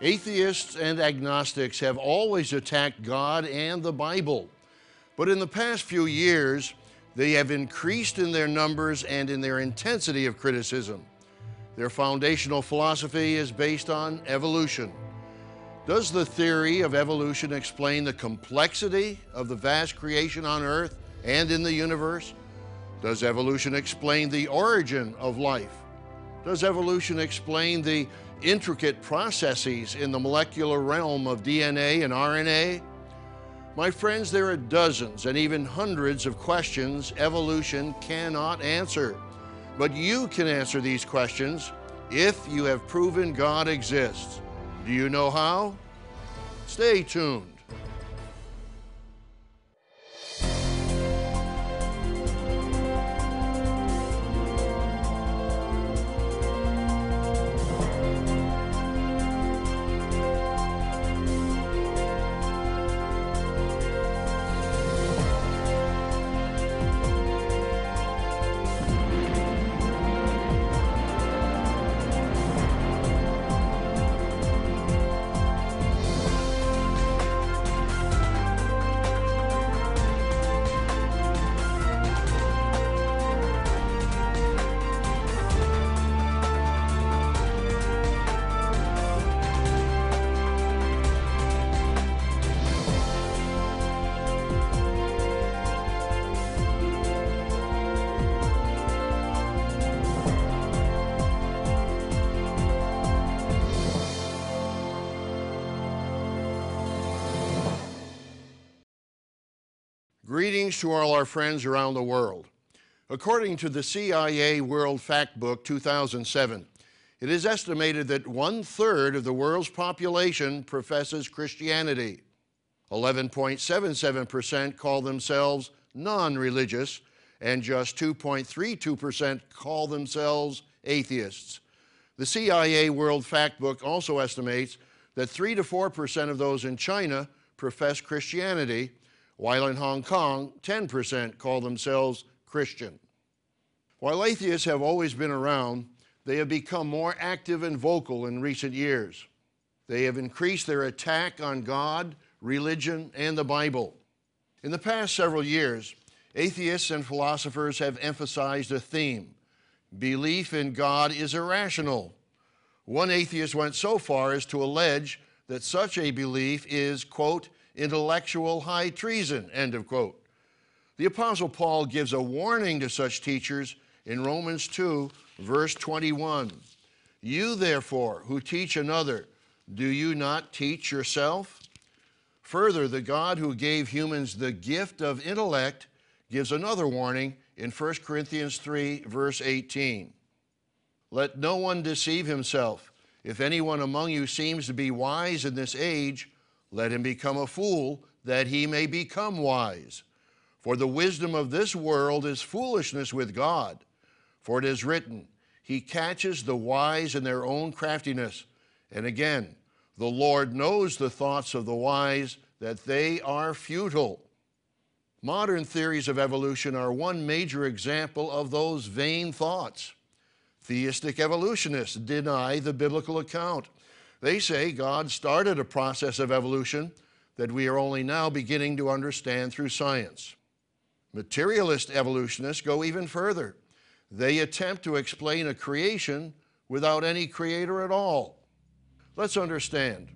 Atheists and agnostics have always attacked God and the Bible. But in the past few years, they have increased in their numbers and in their intensity of criticism. Their foundational philosophy is based on evolution. Does the theory of evolution explain the complexity of the vast creation on Earth and in the universe? Does evolution explain the origin of life? Does evolution explain the intricate processes in the molecular realm of DNA and RNA? My friends, there are dozens and even hundreds of questions evolution cannot answer. But you can answer these questions if you have proven God exists. Do you know how? Stay tuned. Greetings to all our friends around the world. According to the CIA World Factbook 2007, it is estimated that one third of the world's population professes Christianity. 11.77% call themselves non religious, and just 2.32% call themselves atheists. The CIA World Factbook also estimates that 3 to 4% of those in China profess Christianity while in Hong Kong, 10% call themselves Christian. While atheists have always been around, they have become more active and vocal in recent years. They have increased their attack on God, religion, and the Bible. In the past several years, atheists and philosophers have emphasized a theme belief in God is irrational. One atheist went so far as to allege that such a belief is, quote, intellectual high treason, end of quote. The Apostle Paul gives a warning to such teachers in Romans 2, verse 21. You, therefore, who teach another, do you not teach yourself? Further, the God who gave humans the gift of intellect gives another warning in 1 Corinthians 3, verse 18. Let no one deceive himself. If anyone among you seems to be wise in this age, let him become a fool, that he may become wise. For the wisdom of this world is foolishness with God. For it is written, He catches the wise in their own craftiness. And again, the Lord knows the thoughts of the wise, that they are futile. Modern theories of evolution are one major example of those vain thoughts. Theistic evolutionists deny the biblical account they say God started a process of evolution that we are only now beginning to understand through science. Materialist evolutionists go even further. They attempt to explain a creation without any creator at all. Let's understand.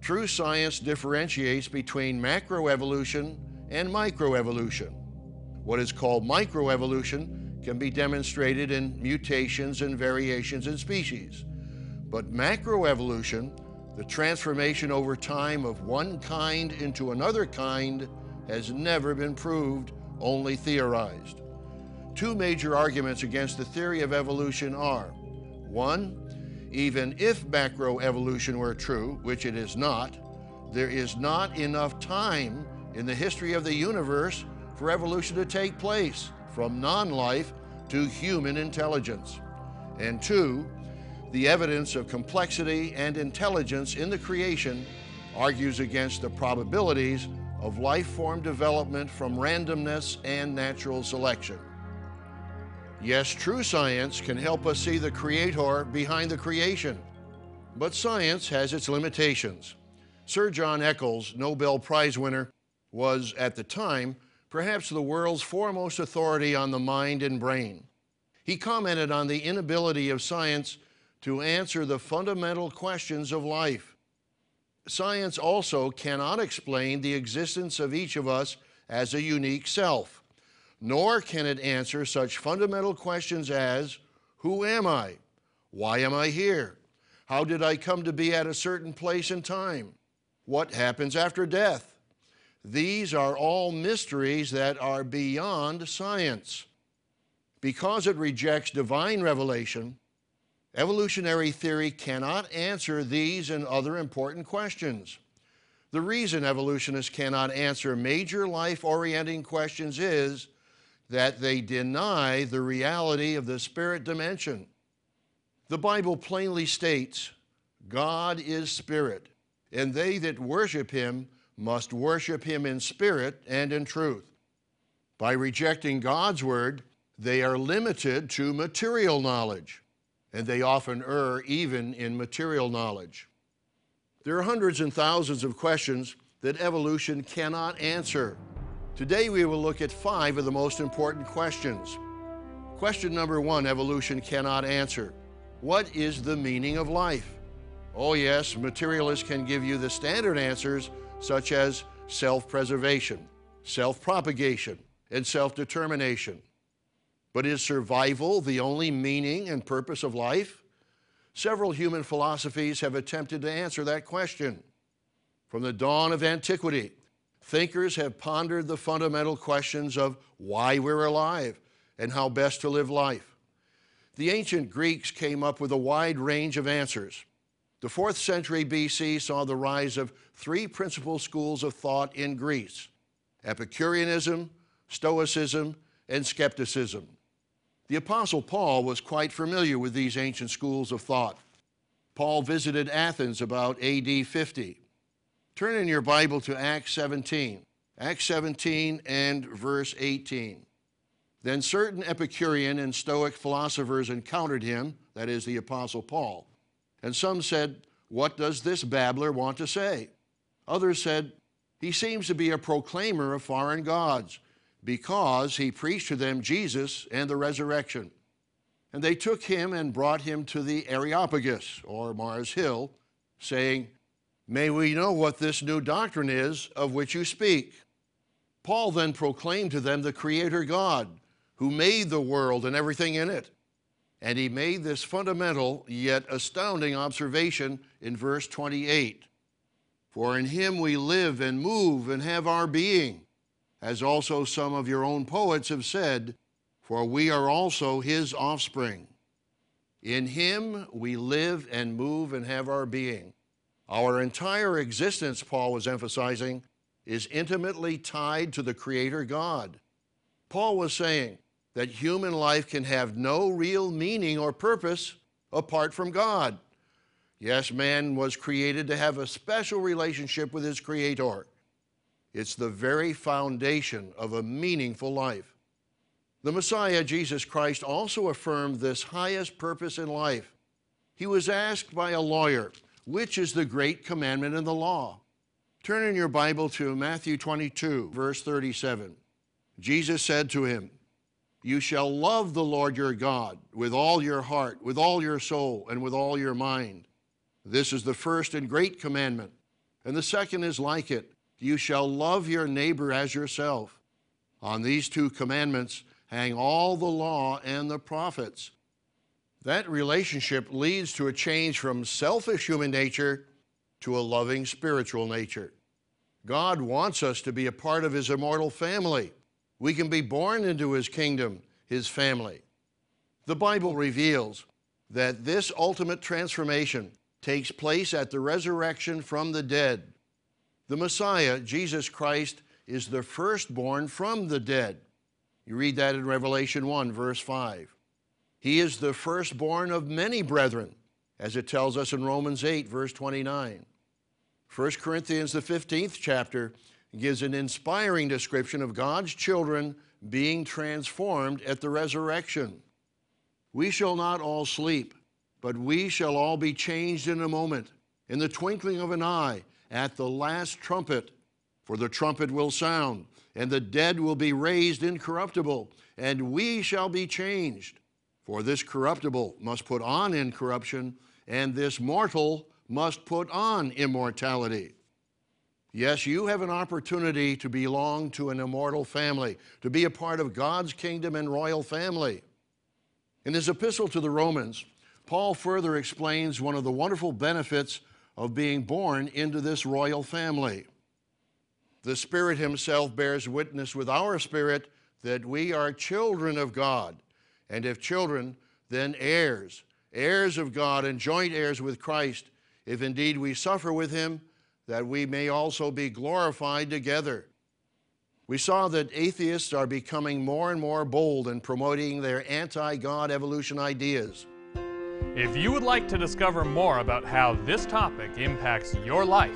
True science differentiates between macroevolution and microevolution. What is called microevolution can be demonstrated in mutations and variations in species. But macroevolution, the transformation over time of one kind into another kind, has never been proved, only theorized. Two major arguments against the theory of evolution are one, even if macroevolution were true, which it is not, there is not enough time in the history of the universe for evolution to take place from non life to human intelligence. And two, the evidence of complexity and intelligence in the creation argues against the probabilities of life form development from randomness and natural selection. Yes, true science can help us see the Creator behind the creation. But science has its limitations. Sir John Eccles, Nobel Prize winner, was at the time perhaps the world's foremost authority on the mind and brain. He commented on the inability of science to answer the fundamental questions of life. Science also cannot explain the existence of each of us as a unique self, nor can it answer such fundamental questions as Who am I? Why am I here? How did I come to be at a certain place and time? What happens after death? These are all mysteries that are beyond science. Because it rejects divine revelation, evolutionary theory cannot answer these and other important questions. The reason evolutionists cannot answer major life orienting questions is that they deny the reality of the spirit dimension. The Bible plainly states God is spirit, and they that worship him must worship him in spirit and in truth. By rejecting God's word, they are limited to material knowledge, and they often err even in material knowledge. There are hundreds and thousands of questions that evolution cannot answer. Today we will look at five of the most important questions. Question number one evolution cannot answer. What is the meaning of life? Oh, yes, materialists can give you the standard answers such as self preservation, self propagation, and self determination. But is survival the only meaning and purpose of life? Several human philosophies have attempted to answer that question. From the dawn of antiquity, thinkers have pondered the fundamental questions of why we're alive and how best to live life. The ancient Greeks came up with a wide range of answers. The fourth century BC saw the rise of three principal schools of thought in Greece Epicureanism, Stoicism, and skepticism. The Apostle Paul was quite familiar with these ancient schools of thought. Paul visited Athens about AD 50. Turn in your Bible to Acts 17, Acts 17 and verse 18. Then certain Epicurean and Stoic philosophers encountered him, that is, the Apostle Paul and some said, What does this babbler want to say? Others said, He seems to be a proclaimer of foreign gods, because he preached to them Jesus and the resurrection. And they took him and brought him to the Areopagus, or Mars Hill, saying, May we know what this new doctrine is of which you speak. Paul then proclaimed to them the Creator God, who made the world and everything in it. And he made this fundamental yet astounding observation in verse 28 For in him we live and move and have our being, as also some of your own poets have said, for we are also his offspring. In him we live and move and have our being. Our entire existence, Paul was emphasizing, is intimately tied to the Creator God. Paul was saying, that human life can have no real meaning or purpose apart from God. Yes, man was created to have a special relationship with his Creator. It's the very foundation of a meaningful life. The Messiah, Jesus Christ, also affirmed this highest purpose in life. He was asked by a lawyer, which is the great commandment in the law? Turn in your Bible to Matthew 22, verse 37. Jesus said to him, you shall love the Lord your God with all your heart, with all your soul, and with all your mind. This is the first and great commandment. And the second is like it you shall love your neighbor as yourself. On these two commandments hang all the law and the prophets. That relationship leads to a change from selfish human nature to a loving spiritual nature. God wants us to be a part of His immortal family. We can be born into his kingdom, his family. The Bible reveals that this ultimate transformation takes place at the resurrection from the dead. The Messiah, Jesus Christ, is the firstborn from the dead. You read that in Revelation 1, verse 5. He is the firstborn of many brethren, as it tells us in Romans 8, verse 29. 1 Corinthians, the 15th chapter, gives an inspiring description of God's children being transformed at the resurrection. We shall not all sleep, But we shall all be changed in a moment, in the twinkling of an eye, at the last trumpet. For the trumpet will sound, and the dead will be raised incorruptible, and we shall be changed. For this corruptible must put on incorruption, and this mortal must put on immortality. Yes, you have an opportunity to belong to an immortal family, to be a part of God's kingdom and royal family. In his epistle to the Romans, Paul further explains one of the wonderful benefits of being born into this royal family. The Spirit Himself bears witness with our spirit that we are children of God, and if children, then heirs, heirs of God and joint heirs with Christ, if indeed we suffer with Him that we may also be glorified together. We saw that atheists are becoming more and more bold in promoting their anti God evolution ideas. If you would like to discover more about how this topic impacts your life,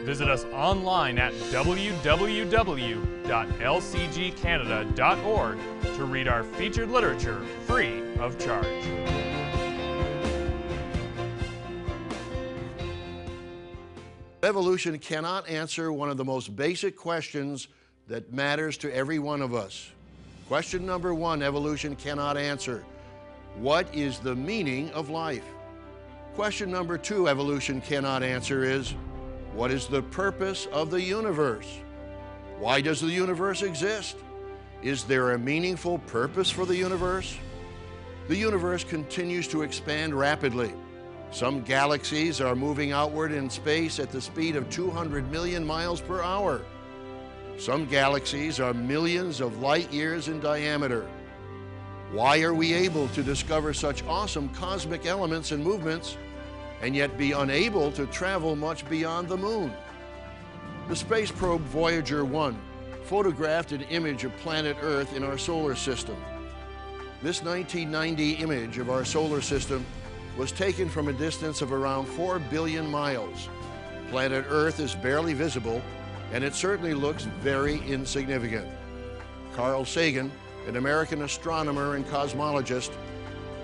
visit us online at www.lcgcanada.org to read our featured literature free of charge. Evolution cannot answer one of the most basic questions that matters to every one of us. Question number one, evolution cannot answer. What is the meaning of life? Question number two, evolution cannot answer is, what is the purpose of the universe? Why does the universe exist? Is there a meaningful purpose for the universe? The universe continues to expand rapidly. Some galaxies are moving outward in space at the speed of 200 million miles per hour. Some galaxies are millions of light years in diameter. Why are we able to discover such awesome cosmic elements and movements and yet be unable to travel much beyond the moon? The space probe Voyager 1 photographed an image of planet Earth in our solar system. This 1990 image of our solar system was taken from a distance of around 4 billion miles. Planet Earth is barely visible, and it certainly looks very insignificant. Carl Sagan, an American astronomer and cosmologist,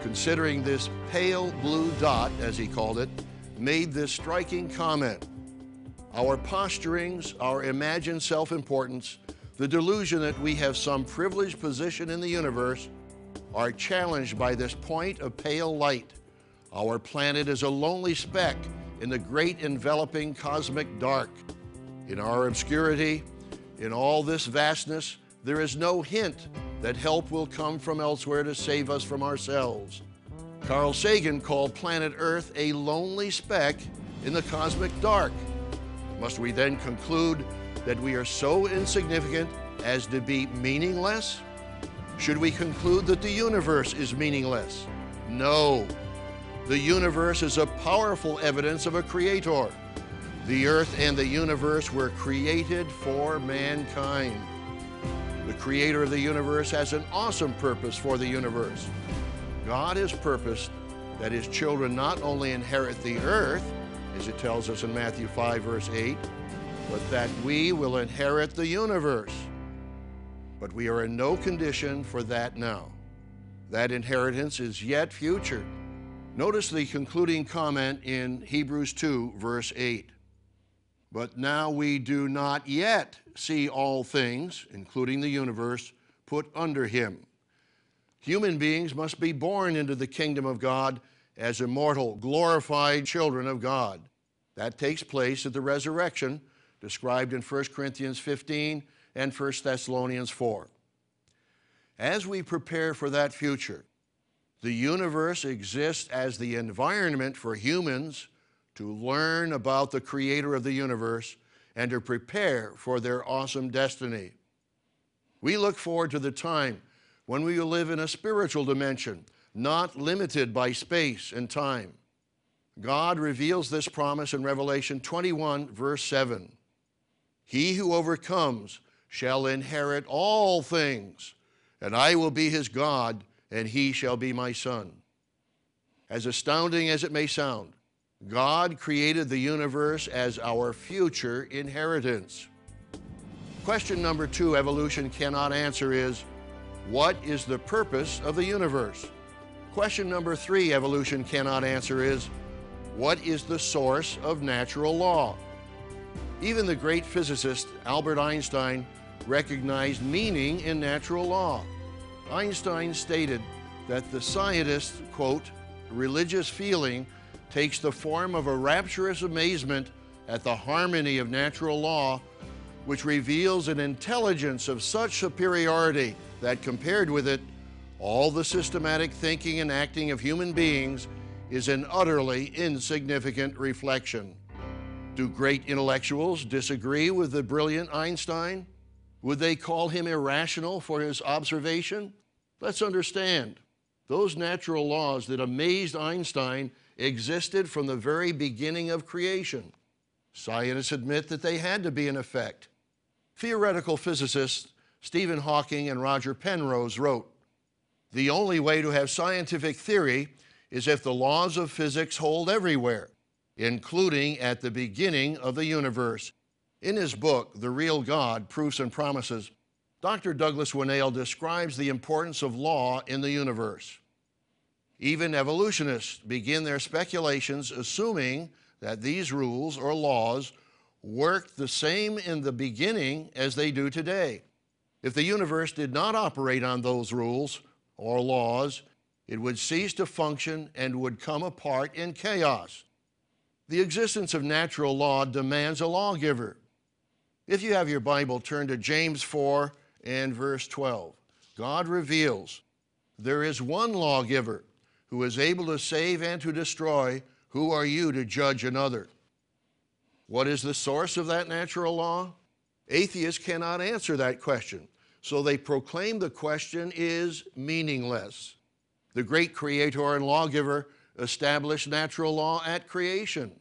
considering this pale blue dot, as he called it, made this striking comment. Our posturings, our imagined self importance, the delusion that we have some privileged position in the universe are challenged by this point of pale light. Our planet is a lonely speck in the great enveloping cosmic dark. In our obscurity, in all this vastness, there is no hint that help will come from elsewhere to save us from ourselves. Carl Sagan called planet Earth a lonely speck in the cosmic dark. Must we then conclude that we are so insignificant as to be meaningless? Should we conclude that the universe is meaningless? No. The universe is a powerful evidence of a creator. The earth and the universe were created for mankind. The creator of the universe has an awesome purpose for the universe. God has purposed that his children not only inherit the earth, as it tells us in Matthew 5, verse 8, but that we will inherit the universe. But we are in no condition for that now. That inheritance is yet future. Notice the concluding comment in Hebrews 2, verse 8. But now we do not yet see all things, including the universe, put under him. Human beings must be born into the kingdom of God as immortal, glorified children of God. That takes place at the resurrection, described in 1 Corinthians 15 and 1 Thessalonians 4. As we prepare for that future, the universe exists as the environment for humans to learn about the creator of the universe and to prepare for their awesome destiny. We look forward to the time when we will live in a spiritual dimension, not limited by space and time. God reveals this promise in Revelation 21, verse 7. He who overcomes shall inherit all things, and I will be his God and he shall be my son. As astounding as it may sound, God created the universe as our future inheritance. Question number two, evolution cannot answer is what is the purpose of the universe? Question number three evolution cannot answer is what is the source of natural law? Even the great physicist Albert Einstein recognized meaning in natural law. Einstein stated that the scientist's, quote, religious feeling takes the form of a rapturous amazement at the harmony of natural law, which reveals an intelligence of such superiority that compared with it, all the systematic thinking and acting of human beings is an utterly insignificant reflection. Do great intellectuals disagree with the brilliant Einstein? Would they call him irrational for his observation? Let's understand. Those natural laws that amazed Einstein existed from the very beginning of creation. Scientists admit that they had to be in effect. Theoretical physicists Stephen Hawking and Roger Penrose wrote The only way to have scientific theory is if the laws of physics hold everywhere, including at the beginning of the universe. In his book, The Real God Proofs and Promises, Dr. Douglas Winnail describes the importance of law in the universe. Even evolutionists begin their speculations assuming that these rules or laws worked the same in the beginning as they do today. If the universe did not operate on those rules or laws, it would cease to function and would come apart in chaos. The existence of natural law demands a lawgiver. If you have your Bible, turn to James 4 and verse 12. God reveals there is one lawgiver who is able to save and to destroy. Who are you to judge another? What is the source of that natural law? Atheists cannot answer that question, so they proclaim the question is meaningless. The great creator and lawgiver established natural law at creation.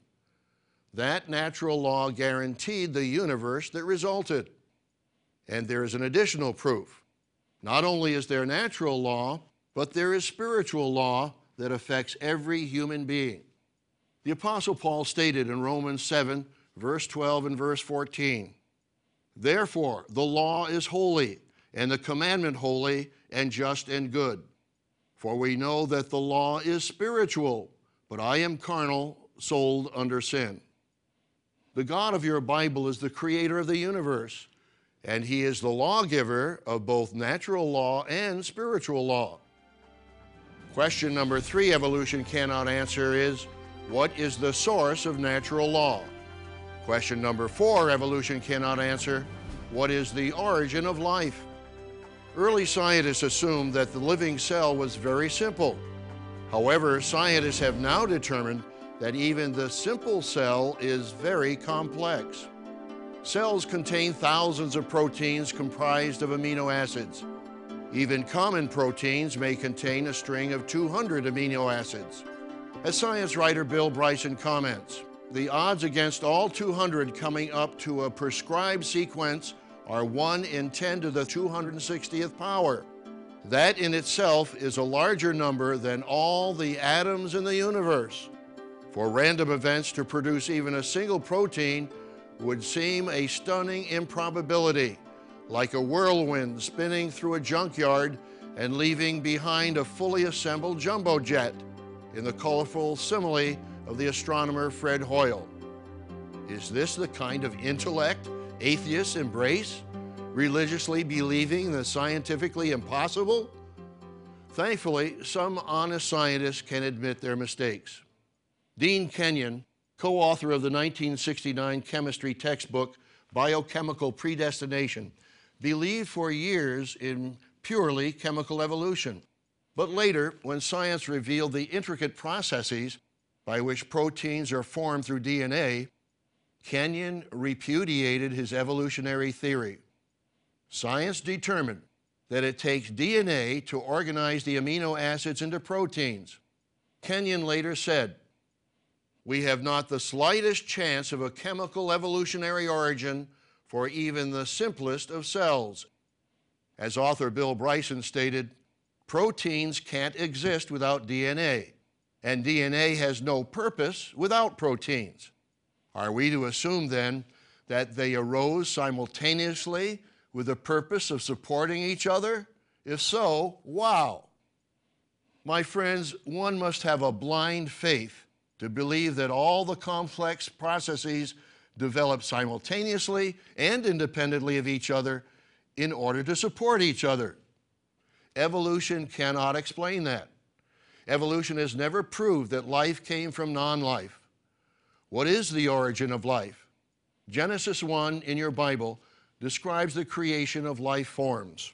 That natural law guaranteed the universe that resulted. And there is an additional proof. Not only is there natural law, but there is spiritual law that affects every human being. The Apostle Paul stated in Romans 7, verse 12 and verse 14 Therefore, the law is holy, and the commandment holy, and just and good. For we know that the law is spiritual, but I am carnal, sold under sin. The God of your Bible is the creator of the universe, and he is the lawgiver of both natural law and spiritual law. Question number three evolution cannot answer is what is the source of natural law? Question number four evolution cannot answer what is the origin of life? Early scientists assumed that the living cell was very simple. However, scientists have now determined that even the simple cell is very complex. Cells contain thousands of proteins comprised of amino acids. Even common proteins may contain a string of 200 amino acids. As science writer Bill Bryson comments, the odds against all 200 coming up to a prescribed sequence are 1 in 10 to the 260th power. That in itself is a larger number than all the atoms in the universe. For random events to produce even a single protein would seem a stunning improbability like a whirlwind spinning through a junkyard and leaving behind a fully assembled jumbo jet, in the colorful simile of the astronomer Fred Hoyle. Is this the kind of intellect atheists embrace, religiously believing the scientifically impossible? Thankfully, some honest scientists can admit their mistakes. Dean Kenyon, co author of the 1969 chemistry textbook Biochemical Predestination, believed for years in purely chemical evolution. But later, when science revealed the intricate processes by which proteins are formed through DNA, Kenyon repudiated his evolutionary theory. Science determined that it takes DNA to organize the amino acids into proteins. Kenyon later said, We have not the slightest chance of a chemical evolutionary origin for even the simplest of cells. As author Bill Bryson stated, proteins can't exist without DNA, and DNA has no purpose without proteins. Are we to assume then that they arose simultaneously with the purpose of supporting each other? If so, wow. My friends, one must have a blind faith to believe that all the complex processes develop simultaneously and independently of each other in order to support each other. Evolution cannot explain that. Evolution has never proved that life came from non life. What is the origin of life? Genesis 1 in your Bible describes the creation of life forms.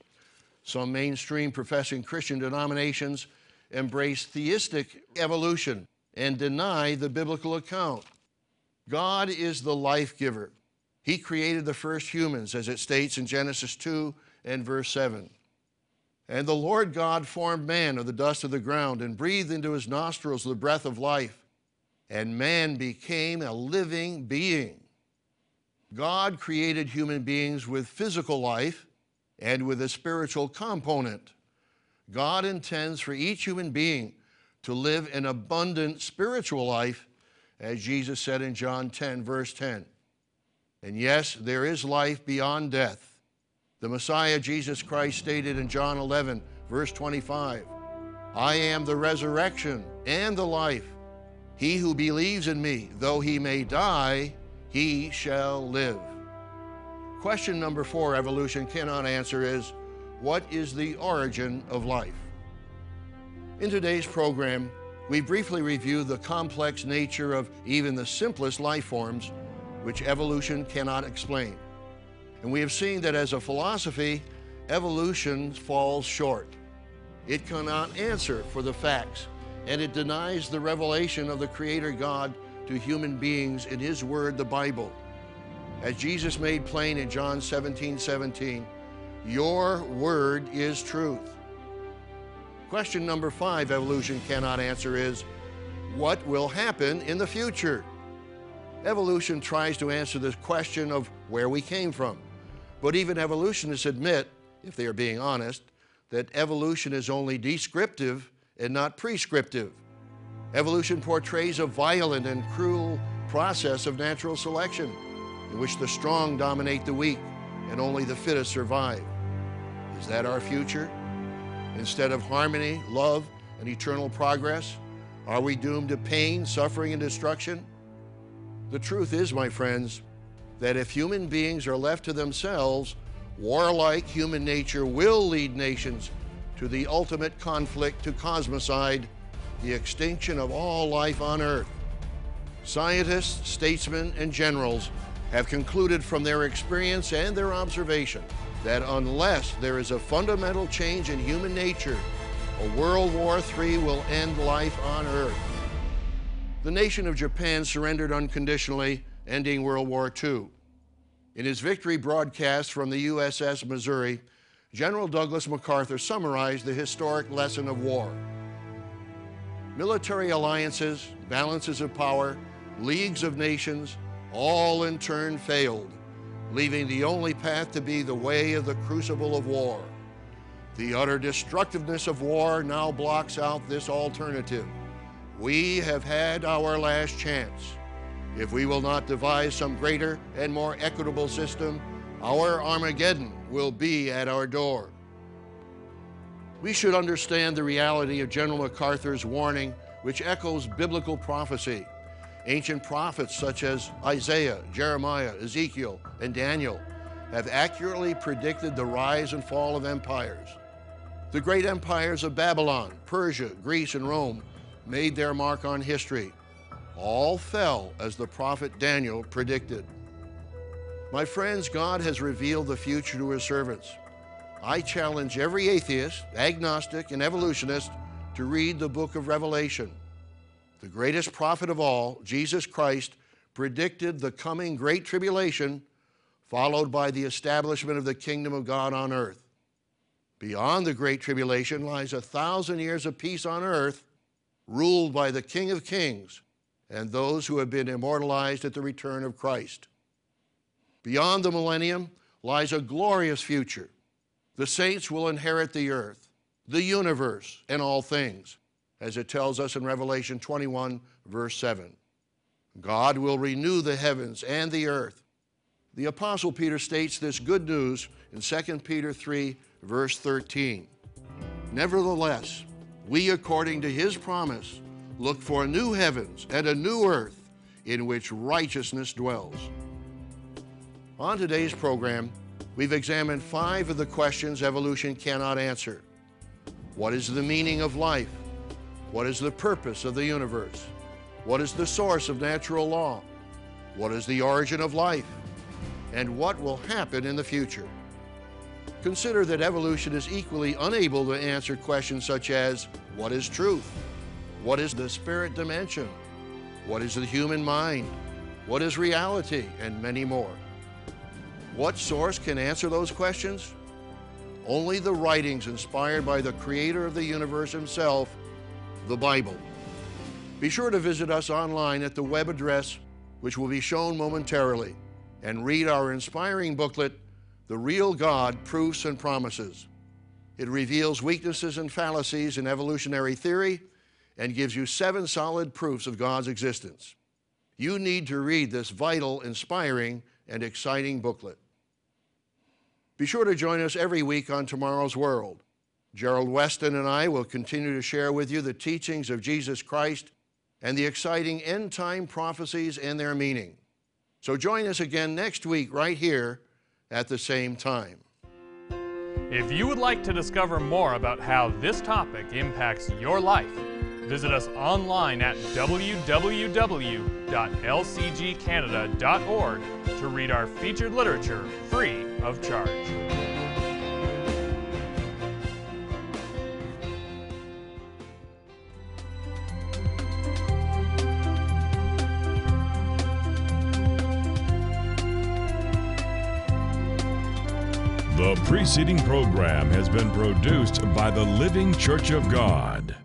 Some mainstream professing Christian denominations embrace theistic evolution and deny the biblical account. God is the life giver. He created the first humans, as it states in Genesis 2 and verse 7. And the Lord God formed man of the dust of the ground and breathed into his nostrils the breath of life, and man became a living being. God created human beings with physical life and with a spiritual component. God intends for each human being to live an abundant spiritual life, as Jesus said in John 10, verse 10. And yes, there is life beyond death. The Messiah, Jesus Christ, stated in John 11, verse 25, I am the resurrection and the life. He who believes in me, though he may die, he shall live. Question number four, evolution cannot answer is what is the origin of life? In today's program, we briefly review the complex nature of even the simplest life forms, which evolution cannot explain. And we have seen that as a philosophy, evolution falls short. It cannot answer for the facts, and it denies the revelation of the Creator God to human beings in His Word, the Bible. As Jesus made plain in John 17 17, your word is truth. Question number five, evolution cannot answer is what will happen in the future? Evolution tries to answer this question of where we came from. But even evolutionists admit, if they are being honest, that evolution is only descriptive and not prescriptive. Evolution portrays a violent and cruel process of natural selection in which the strong dominate the weak and only the fittest survive. Is that our future? Instead of harmony, love, and eternal progress, are we doomed to pain, suffering, and destruction? The truth is, my friends, that if human beings are left to themselves, warlike human nature will lead nations to the ultimate conflict to cosmocide, the extinction of all life on Earth. Scientists, statesmen, and generals have concluded from their experience and their observation that unless there is a fundamental change in human nature, a World War III will end life on Earth. The nation of Japan surrendered unconditionally, ending World War II. In his victory broadcast from the USS Missouri, General Douglas MacArthur summarized the historic lesson of war. Military alliances, balances of power, leagues of nations, all in turn failed, leaving the only path to be the way of the crucible of war. The utter destructiveness of war now blocks out this alternative. We have had our last chance. If we will not devise some greater and more equitable system, our Armageddon will be at our door. We should understand the reality of General MacArthur's warning, which echoes biblical prophecy. Ancient prophets such as Isaiah, Jeremiah, Ezekiel, and Daniel have accurately predicted the rise and fall of empires. The great empires of Babylon, Persia, Greece, and Rome made their mark on history. All fell as the prophet Daniel predicted. My friends, God has revealed the future to his servants. I challenge every atheist, agnostic, and evolutionist to read the book of Revelation. The greatest prophet of all, Jesus Christ, predicted the coming great tribulation, followed by the establishment of the kingdom of God on earth. Beyond the great tribulation lies a thousand years of peace on earth, ruled by the King of Kings and those who have been immortalized at the return of Christ. Beyond the millennium lies a glorious future. The saints will inherit the earth, the universe, and all things as it tells us in Revelation 21, verse 7. God will renew the heavens and the earth. The Apostle Peter states this good news in 2 Peter 3, verse 13. Nevertheless, we, according to his promise, look for new heavens and a new earth in which righteousness dwells. On today's program, we've examined five of the questions evolution cannot answer. What is the meaning of life? What is the purpose of the universe? What is the source of natural law? What is the origin of life? And what will happen in the future? Consider that evolution is equally unable to answer questions such as what is truth? What is the spirit dimension? What is the human mind? What is reality? And many more. What source can answer those questions? Only the writings inspired by the creator of the universe himself, the Bible. Be sure to visit us online at the web address, which will be shown momentarily, and read our inspiring booklet, The Real God Proofs and Promises. It reveals weaknesses and fallacies in evolutionary theory and gives you seven solid proofs of God's existence. You need to read this vital, inspiring, and exciting booklet. Be sure to join us every week on Tomorrow's World. Gerald Weston and I will continue to share with you the teachings of Jesus Christ and the exciting end time prophecies and their meaning. So join us again next week, right here at the same time. If you would like to discover more about how this topic impacts your life, visit us online at www.lcgcanada.org to read our featured literature free of charge. Preceding program has been produced by the Living Church of God.